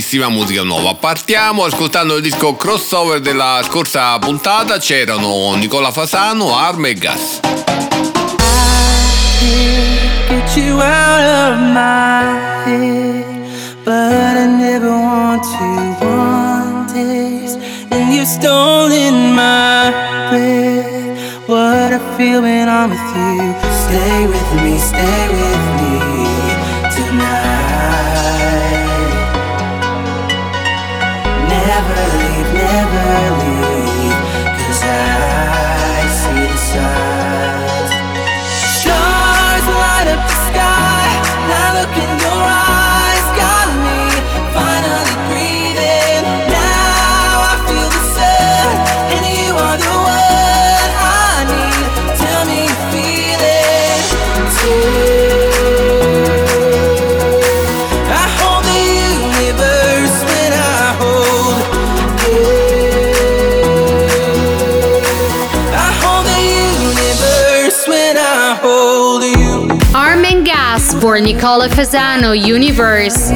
tantissima musica nuova. Partiamo ascoltando il disco crossover della scorsa puntata, c'erano Nicola Fasano, Arme e Gas. What I feel when I'm with you. Stay with me, stay with me Nicola Fasano Universe.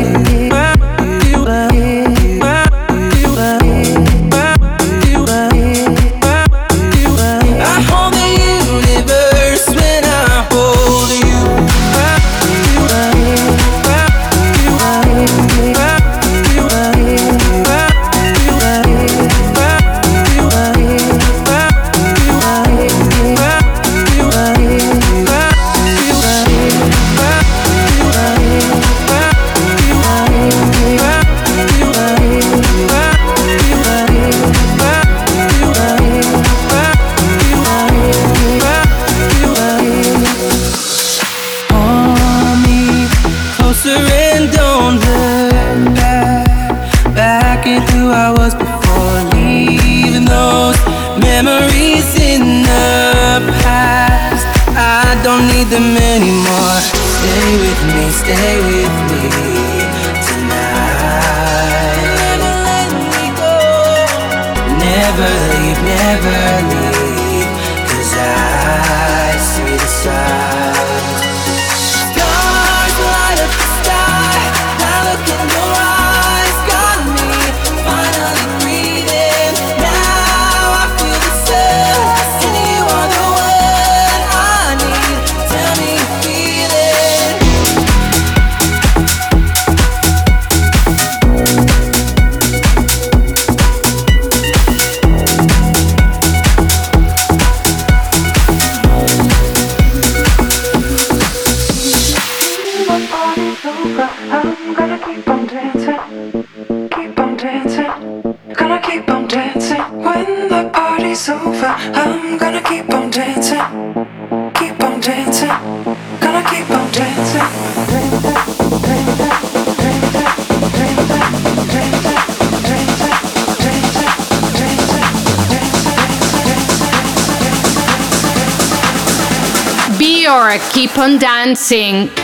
Keep on dancing.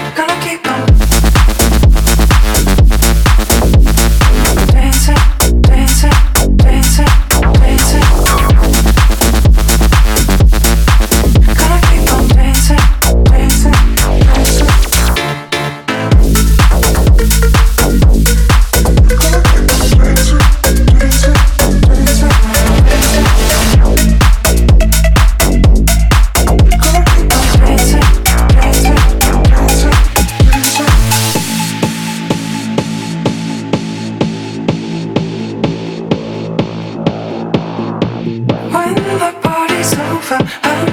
forever.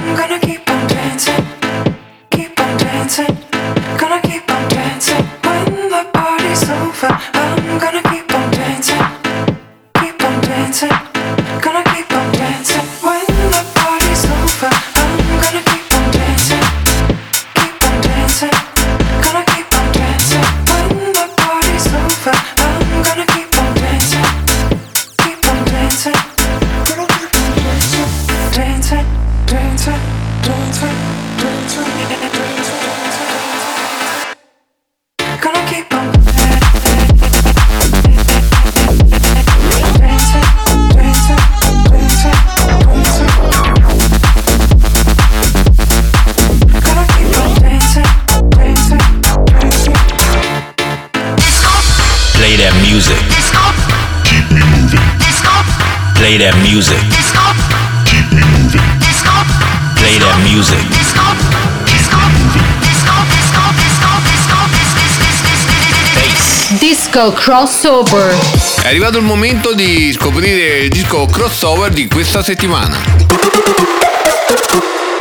Disco crossover. È arrivato il momento di scoprire il disco crossover di questa settimana.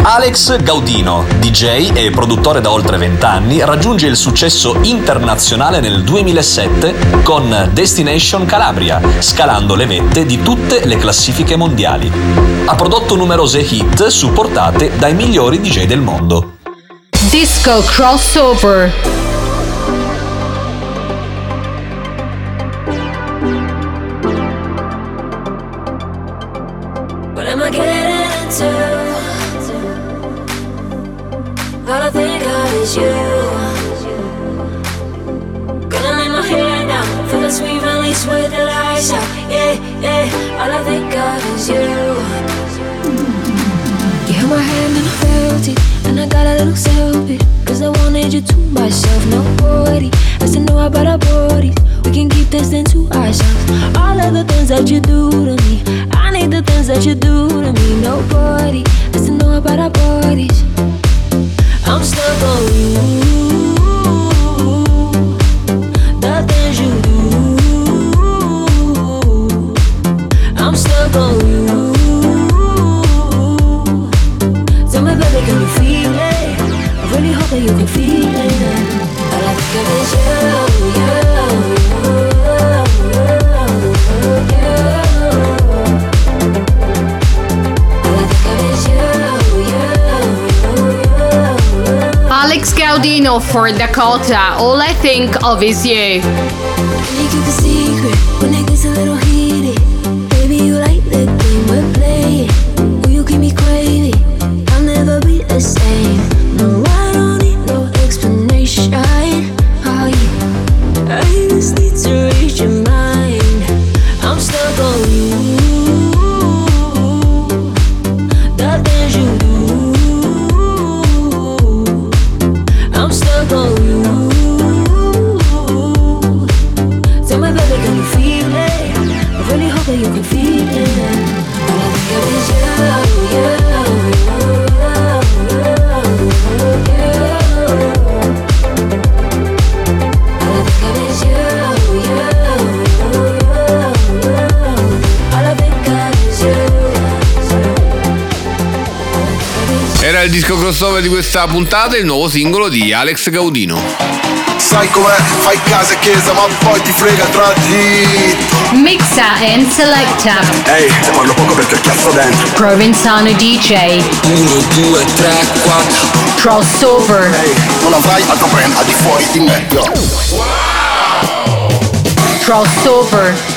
Alex Gaudino, DJ e produttore da oltre 20 anni, raggiunge il successo internazionale nel 2007 con Destination Calabria, scalando le vette di tutte le classifiche mondiali. Ha prodotto numerose hit supportate dai migliori DJ del mondo. Disco crossover. You. Gonna lay my head sweet release with the lights out. Yeah, yeah. All I think of is you. You held my hand and I felt it, and I got a little I wanted you to myself, nobody. About our bodies. We can keep this thing to ourselves. All of the things that you do to me, I need the things that you do to me. Nobody. I said no about our bodies. I'm з тобою. Tell me, baby, can you feel it? I really hope that you can feel it. I like the vision. Alex Gaudino for Dakota. All I think of is you. Questa puntata, il nuovo singolo di Alex Gaudino. Sai com'è? Fai casa e chiesa, ma poi ti frega tra dito. Mixa and selecta. Ehi, te parlo poco perché ho chiasso dentro. Provenzano DJ. 1, 2, 3, 4. Crossover. Ehi, non avrai altro brand al di fuori di me. Yo. Crossover.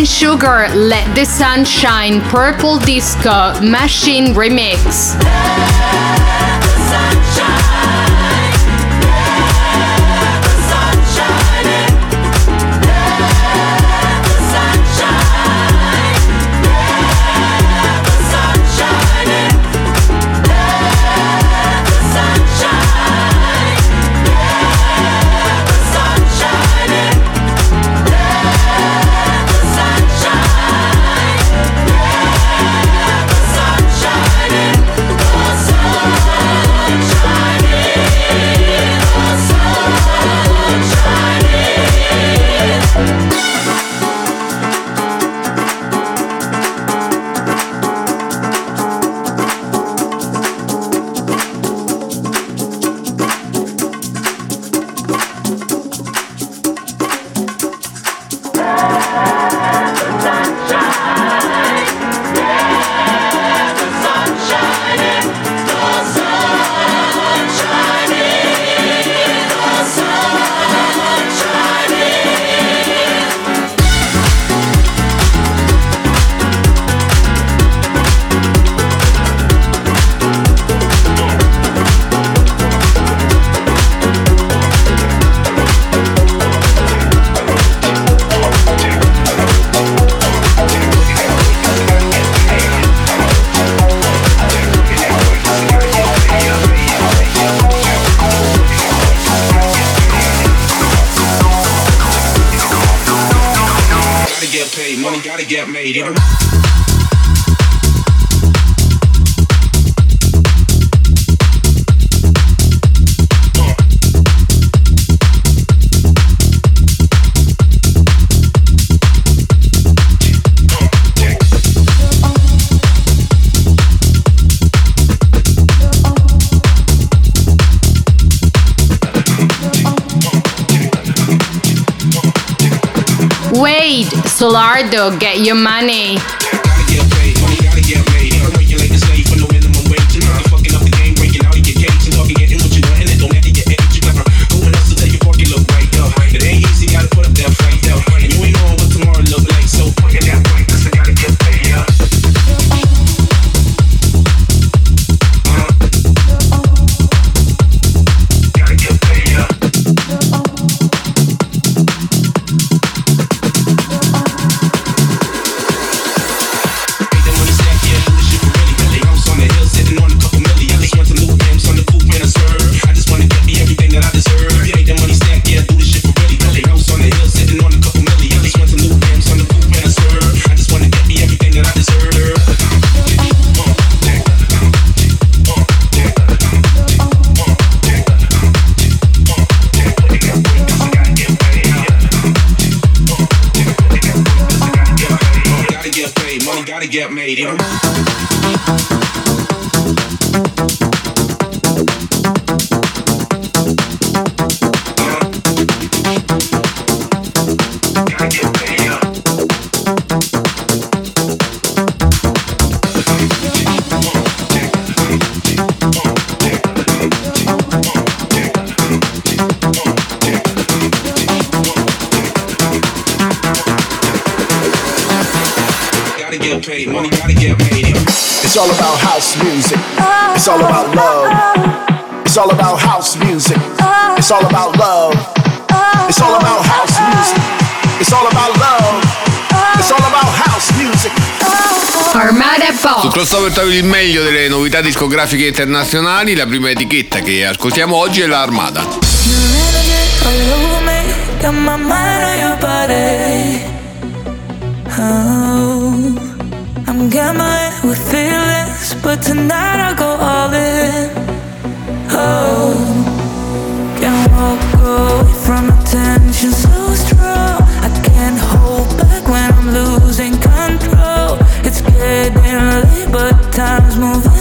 And Sugar, Let the Sun Shine, Purple Disco, Machine Remix. get your money. love. It's all about house music. It's all about love. It's all about house music. Armada Pop. Crossover trovi il meglio delle novità discografiche internazionali. La prima etichetta che ascoltiamo oggi è la Armada. Oh, can't walk times moving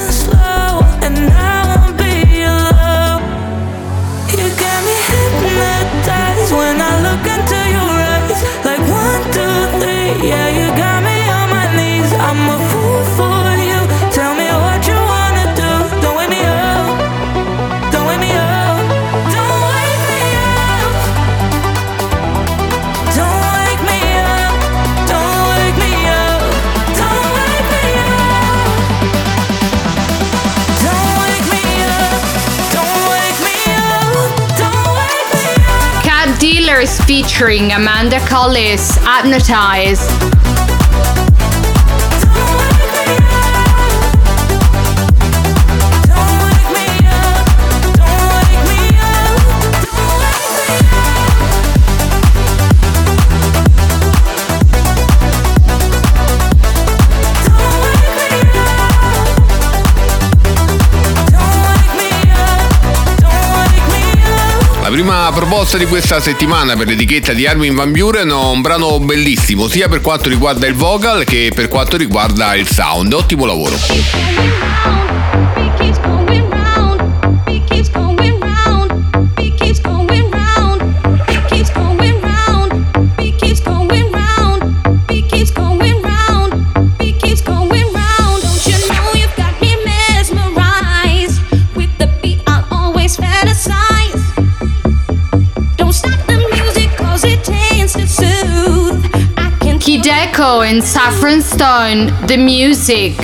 featuring Amanda Collis, Hypnotize. La prima proposta di questa settimana per l'etichetta di Armin Van Buren è un brano bellissimo, sia per quanto riguarda il vocal che per quanto riguarda il sound. Ottimo lavoro. Deco and Saffron Stone, the music.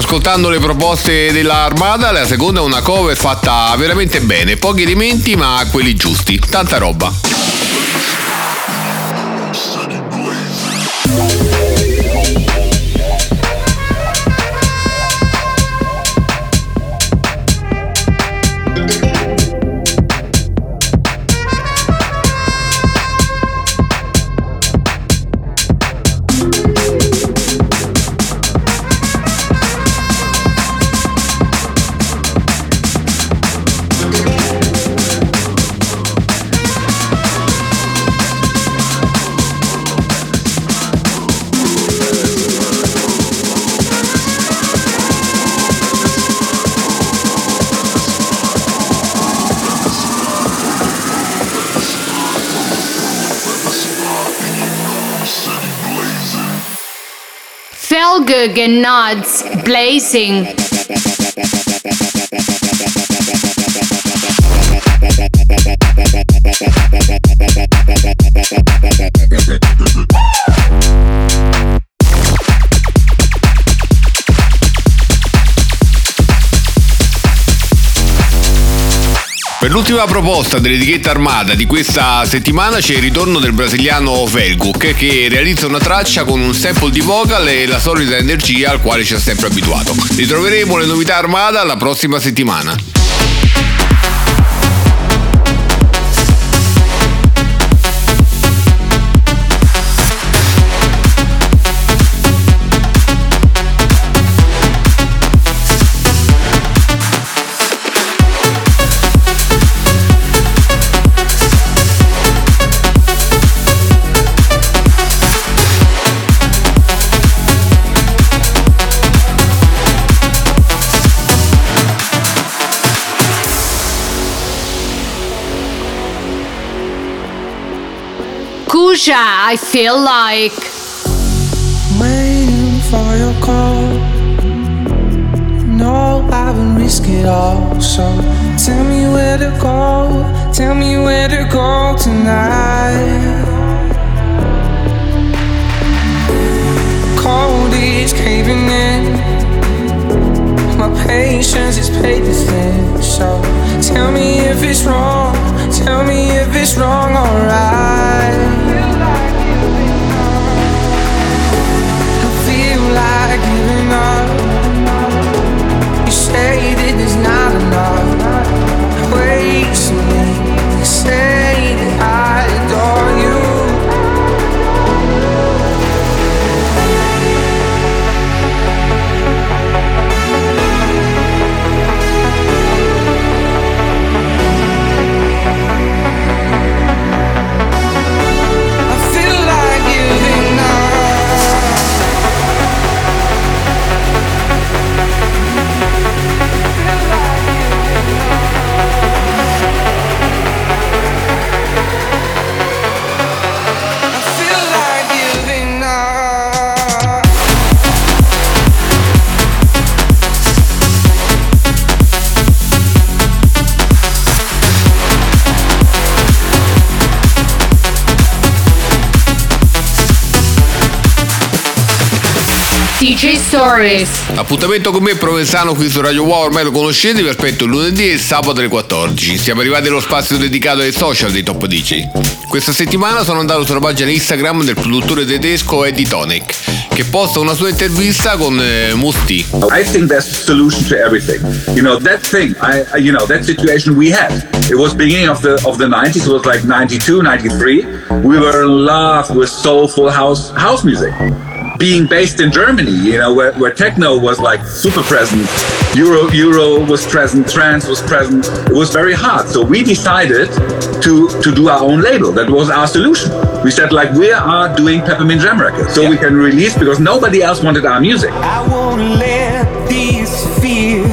Ascoltando le proposte dell'Armada, la seconda è una cover fatta veramente bene, pochi elementi ma quelli giusti, tanta roba. Grenades blazing. Per l'ultima proposta dell'etichetta armata di questa settimana c'è il ritorno del brasiliano Velguk che realizza una traccia con un sample di vocal e la solita energia al quale ci ha sempre abituato. Ritroveremo le novità armata la prossima settimana. Kuja, I feel like. waiting for your call. No, I would risk it all. So tell me where to go. Tell me where to go tonight. Cold is caving in. My patience is paid thin. So tell me if it's wrong. Tell me if it's wrong, alright. I feel like giving up. You say that there's not enough me to say Stories. Appuntamento con me Provenzano qui su Radio Wow, ormai lo conoscete, vi aspetto il lunedì e il sabato alle 14. Siamo arrivati allo spazio dedicato ai social dei top DJ. Questa settimana sono andato sulla pagina Instagram del produttore tedesco Eddie Tonic, che posta una sua intervista con eh, Musti. I think there's a solution to everything. You know that thing. I, I- you know that situation we had. It was beginning of the of the 90s. It was like 92, 93. We were in love with soulful house house music. Being based in Germany, you know, where, where techno was like super present, Euro Euro was present, trance was present. It was very hard. So we decided to to do our own label. That was our solution. We said like we are doing Peppermint Jam records, so we can release because nobody else wanted our music. I won't let these fears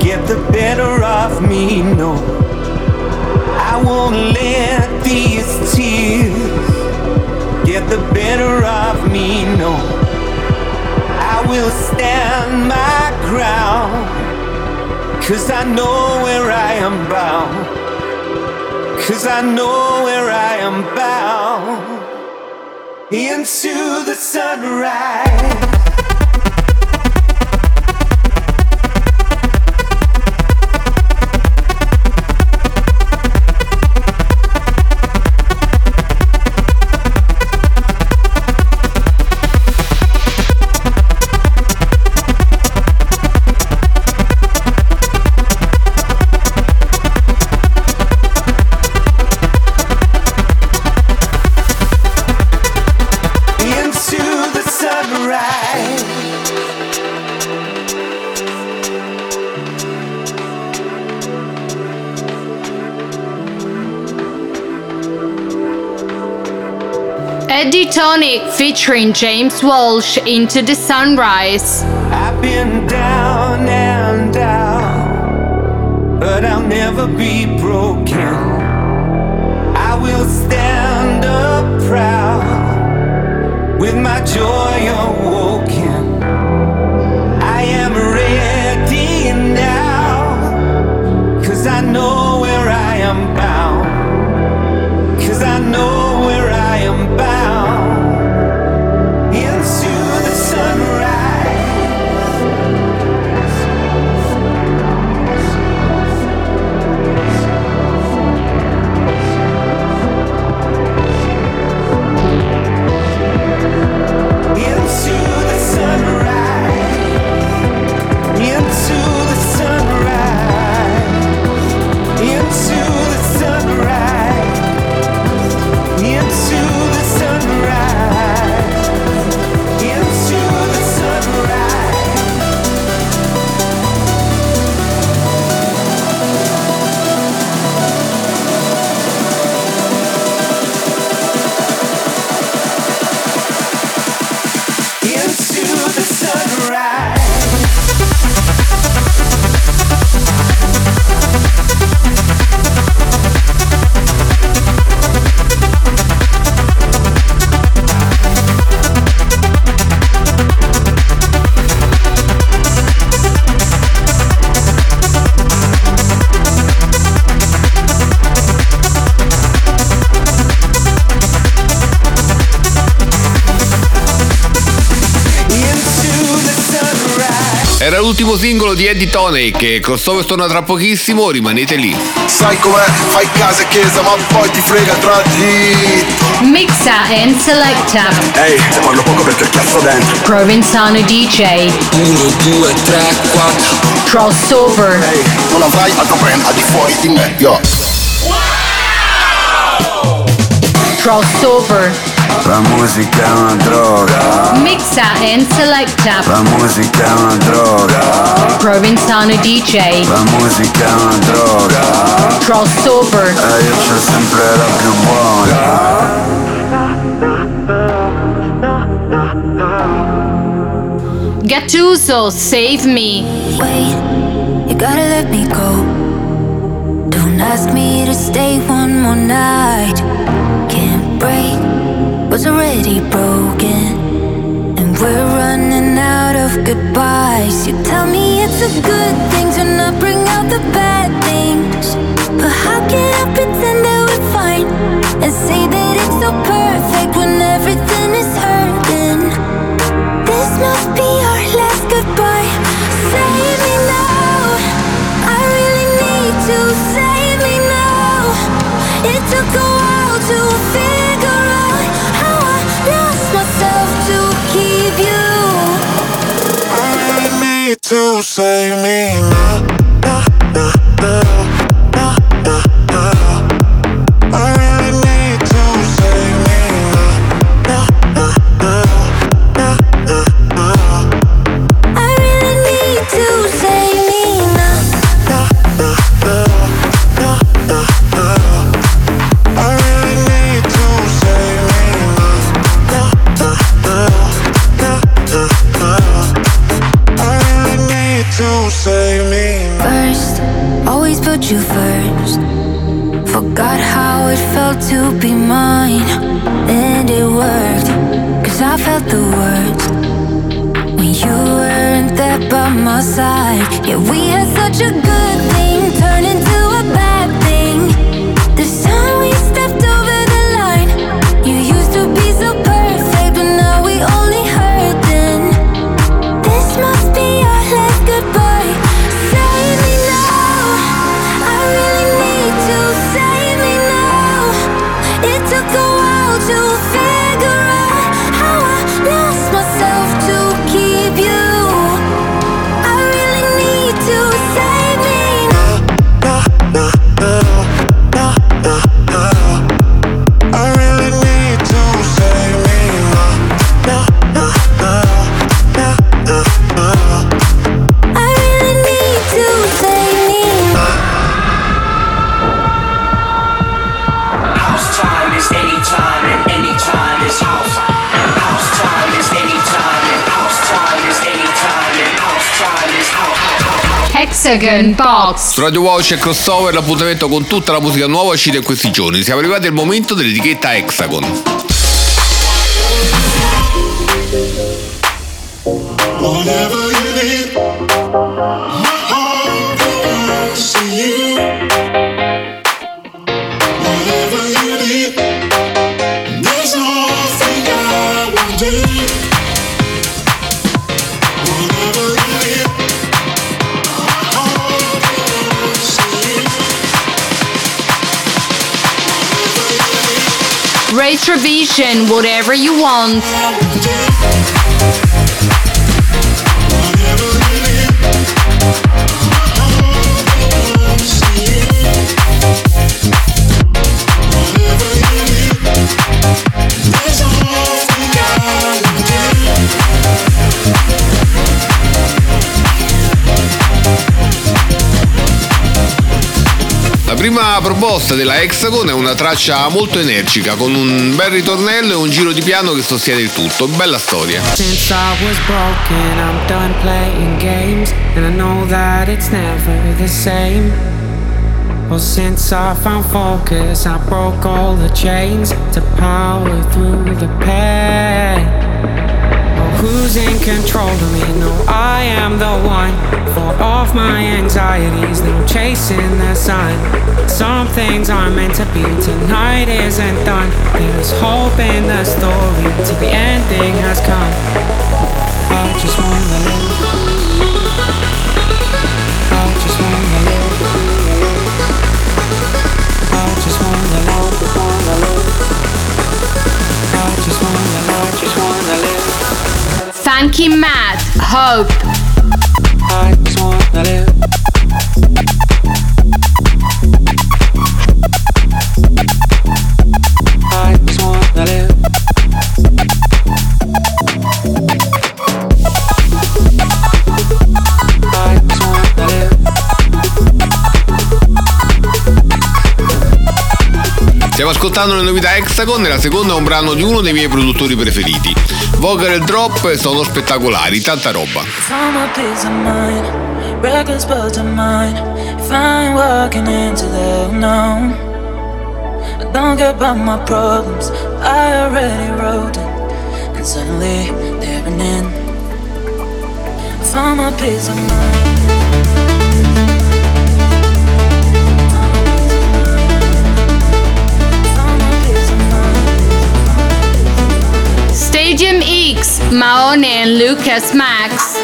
get the better of me, no. I won't let better of me, no. I will stand my ground, cause I know where I am bound. Cause I know where I am bound into the sunrise. Featuring James Walsh into the sunrise. I've been down and but I'll never be broken. I will stand up proud with my joy L'ultimo singolo di Eddie Tonic che crossover torna tra pochissimo, rimanete lì. Sai com'è? Fai casa e chiesa, ma poi ti frega tra di. Mixa and selecta. Ehi, te parlo poco perché cazzo dentro. Provenzano DJ. 1, 2, 3, 4. Crossover. Ehi, non avrai altro brand al di fuori di me, yo. Crossover. La musica è una droga. Mixa and selecta. La musica è una droga. Provenzano DJ. La musica è una droga. Crossover. E io c'ho sempre la più buona. Gattuso, save me. Wait, you gotta let me go. Don't ask me to stay one more night. What's already broken. And we're running out of goodbyes. You tell me it's a good thing to not bring out the bad things. But how can I pretend that we're fine and say that it's so perfect when everything is hurting? This must be our last goodbye. Save me now. I really need to To save me now. I felt the words. When you weren't there by my side. Yeah, we had such a good Hexagon Box. Su Radio Wow c'è crossover, l'appuntamento con tutta la musica nuova uscita in questi giorni. Siamo arrivati al momento dell'etichetta Hexagon. Whatever Retrovision, whatever you want. Proposta della Hexagon è una traccia molto energica, con un bel ritornello e un giro di piano che sostiene il tutto. Bella storia. Since I was broken, I'm done playing games, and I know that it's never the same. Well, since I found focus, I broke all the chains to power through the pain. Who's in control of me? No, I am the one. For off my anxieties, No chasing the sun. Some things are meant to be. Tonight isn't done. There's hope in the story till the ending has come. I just wanna live. I just wanna live. I just wanna live. I just wanna. I just wanna live. Funky Matt, Hope. Stiamo ascoltando le novità Hexagon e la seconda è un brano di uno dei miei produttori preferiti. Vocal e Drop sono spettacolari, tanta roba. Found my peace of mind. Maone and Lucas Max.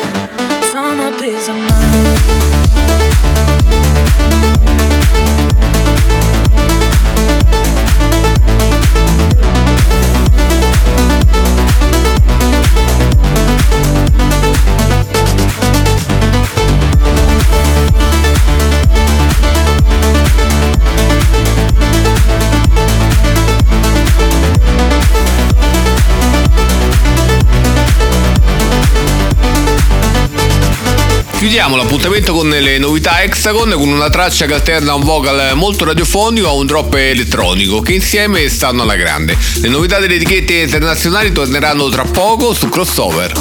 Chiudiamo l'appuntamento con le novità Hexagon con una traccia che alterna un vocal molto radiofonico a un drop elettronico che insieme stanno alla grande. Le novità delle etichette internazionali torneranno tra poco su Crossover.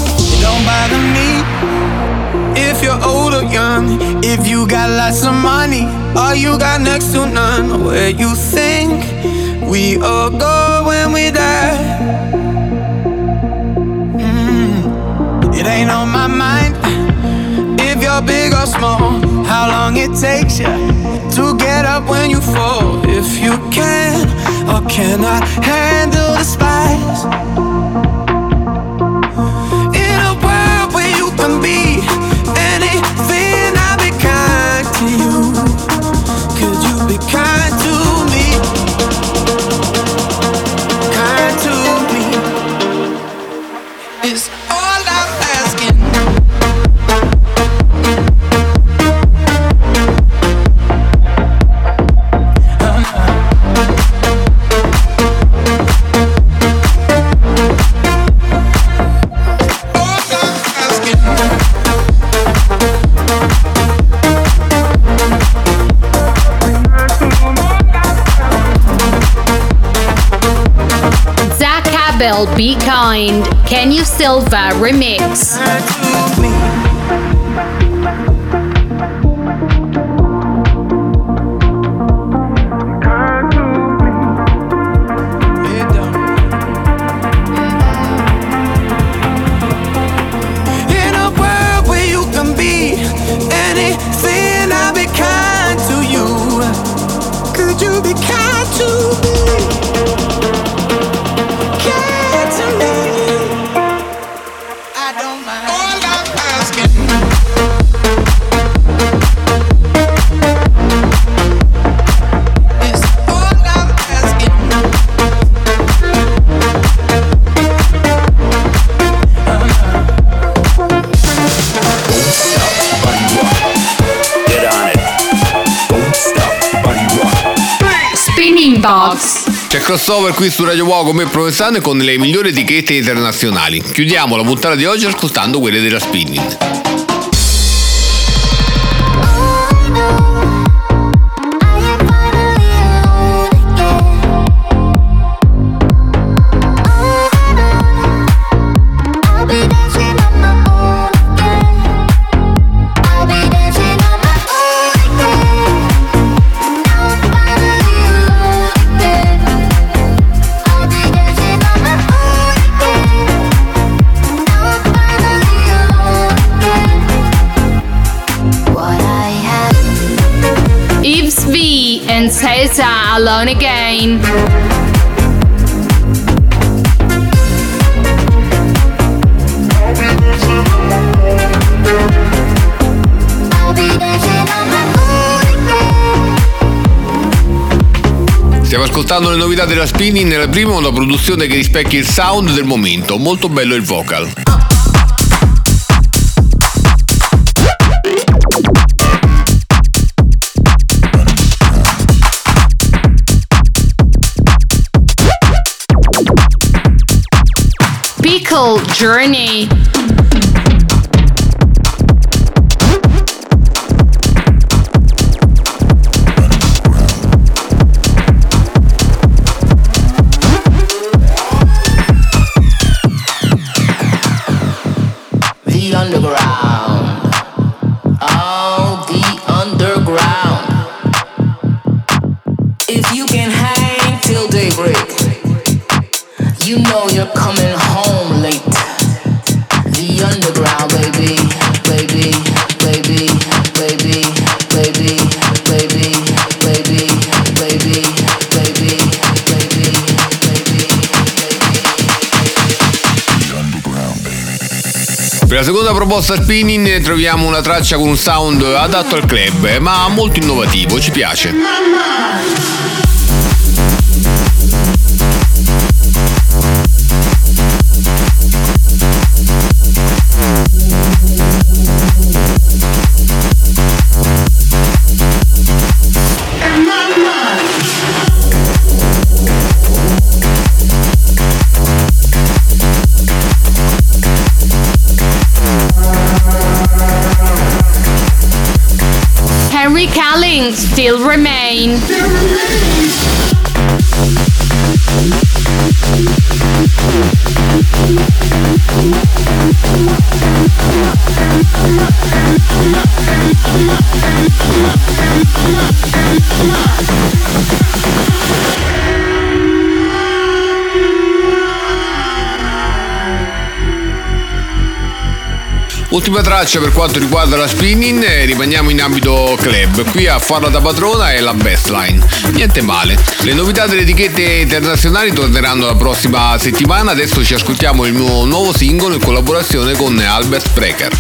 If you're old or young. If you got lots of money or you got next to none. Where you think we all go when we die. Mm, It ain't on my mind you're big or small. How long it takes you to get up when you fall. If you can or cannot handle the spice. In a world where you can be anything, I'll be kind to you. Could you be kind Bell Be Kind, Kenya Silva Remix. C'è crossover qui su Radio Wow con me Provenzano con le migliori etichette internazionali. Chiudiamo la puntata di oggi ascoltando quelle della Spinning. Alone Again. Stiamo ascoltando le novità della Spinning nella prima una produzione che rispecchia il sound del momento, molto bello il vocal. musical journey. Per la seconda proposta Spinning troviamo una traccia con un sound adatto al club, eh, ma molto innovativo, ci piace. Henry will remain. Ultima traccia per quanto riguarda la spinning, eh, rimaniamo in ambito club. Qui a farla da padrona è la Bestline. Niente male. Le novità delle etichette internazionali torneranno la prossima settimana. Adesso ci ascoltiamo il mio nuovo singolo in collaborazione con Albert Sprecher.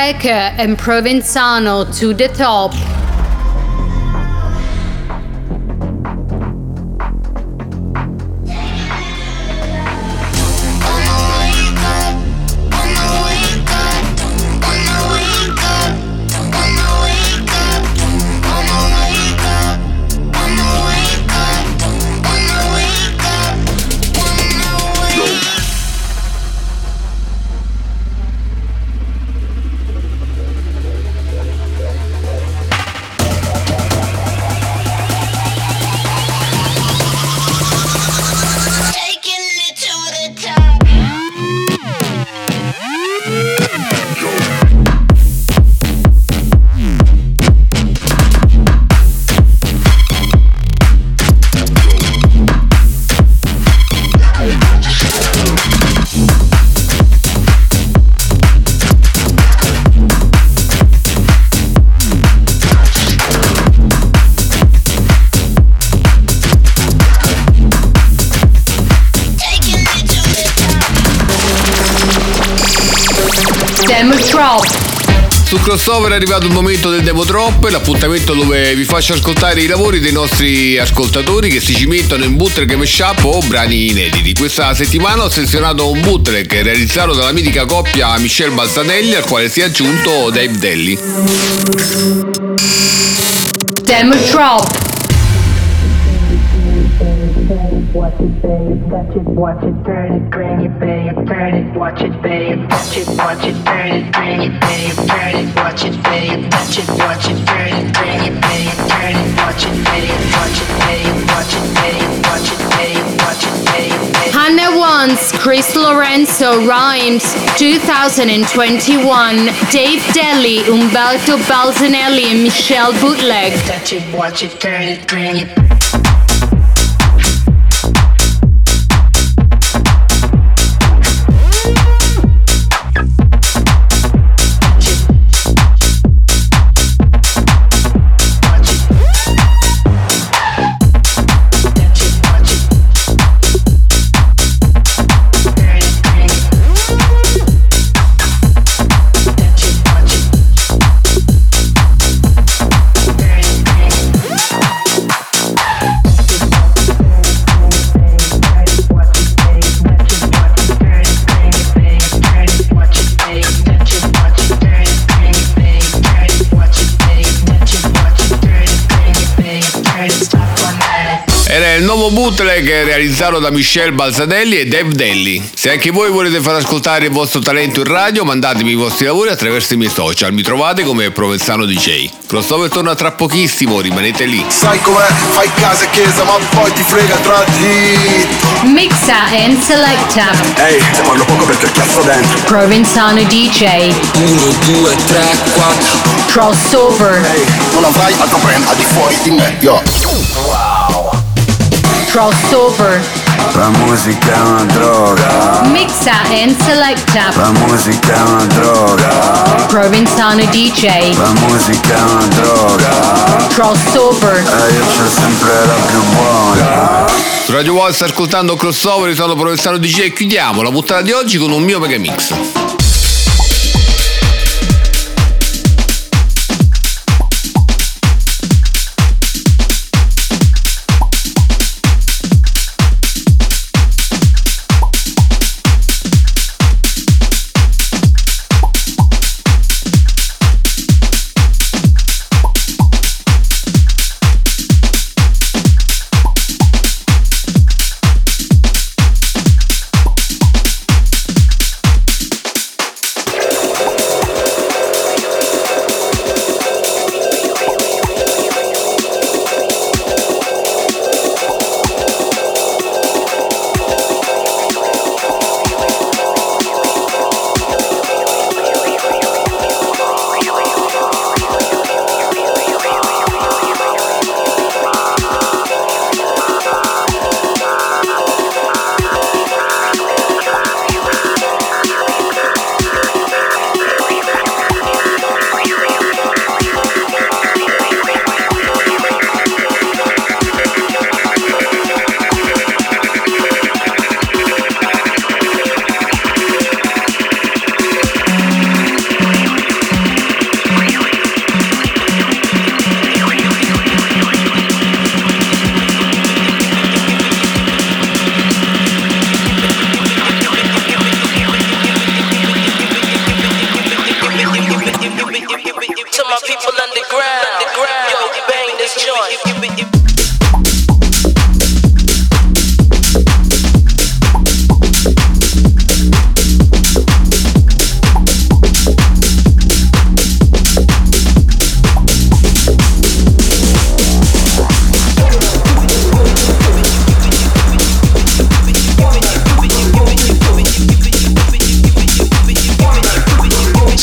And Provenzano to the top. Crossover è arrivato il momento del Demo Drop, l'appuntamento dove vi faccio ascoltare i lavori dei nostri ascoltatori che si cimentano in bootleg mashup o brani inediti. Questa settimana ho selezionato un bootleg realizzato dalla mitica coppia Michelle Balzanelli al quale si è aggiunto Dave Delli. Demo Drop. Hannah Wants, Chris Lorenzo Rhymes, 2021, Dave Delli, Umberto Balzanelli and Michelle Bootleg. Touch it, watch it, turn it, bring it. Il nuovo bootleg realizzato da Michelle Balzadelli e Dave Delli. Se anche voi volete far ascoltare il vostro talento in radio, mandatemi i vostri lavori attraverso i miei social. Mi trovate come Provenzano DJ. Crossover torna tra pochissimo, rimanete lì. Sai com'è? Fai casa e chiesa, ma poi ti frega tra di. Mixa and Selecta. Ehi, se parlo poco perché cazzo dentro. Provenzano DJ. 1, 2, 3, 4. Crossover. Ehi, non avrai altro brand al di fuori di me. Yo. Wow. Crossover. La musica è una droga. Mixa and Selecta. La musica è una droga. Provenzano DJ. La musica è una droga. Crossover. E io c'ho sempre la più buona. Su Radio Wall sta ascoltando Crossover, sono Provenzano DJ e chiudiamo la puntata di oggi con un mio megamix. To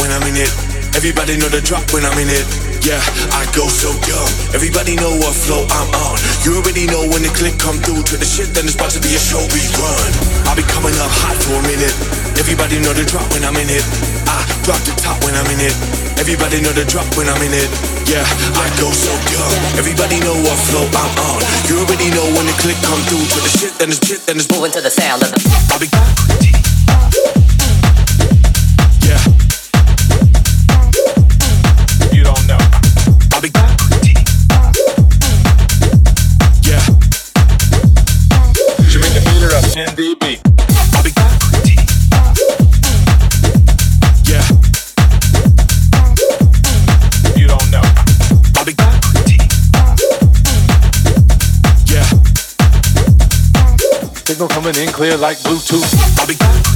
When I'm in it. Everybody know the drop when I'm in it. Yeah, I go so dumb. Everybody know what flow I'm on. You already know when the click come through to the shit, then it's about to be a show we run. I'll be coming up hot for a minute. Everybody know the drop when I'm in it. I drop the top when I'm in it. Everybody know the drop when I'm in it. Yeah, I go so dumb. Everybody know what flow I'm on. You already know when the click come through to the shit, then it's shit, then it's moving to the sound of the. I'll be. Yeah. Make the up 10 dB. I'll be. Yeah. You don't know. Yeah. Signal coming in clear like Bluetooth. I'll be.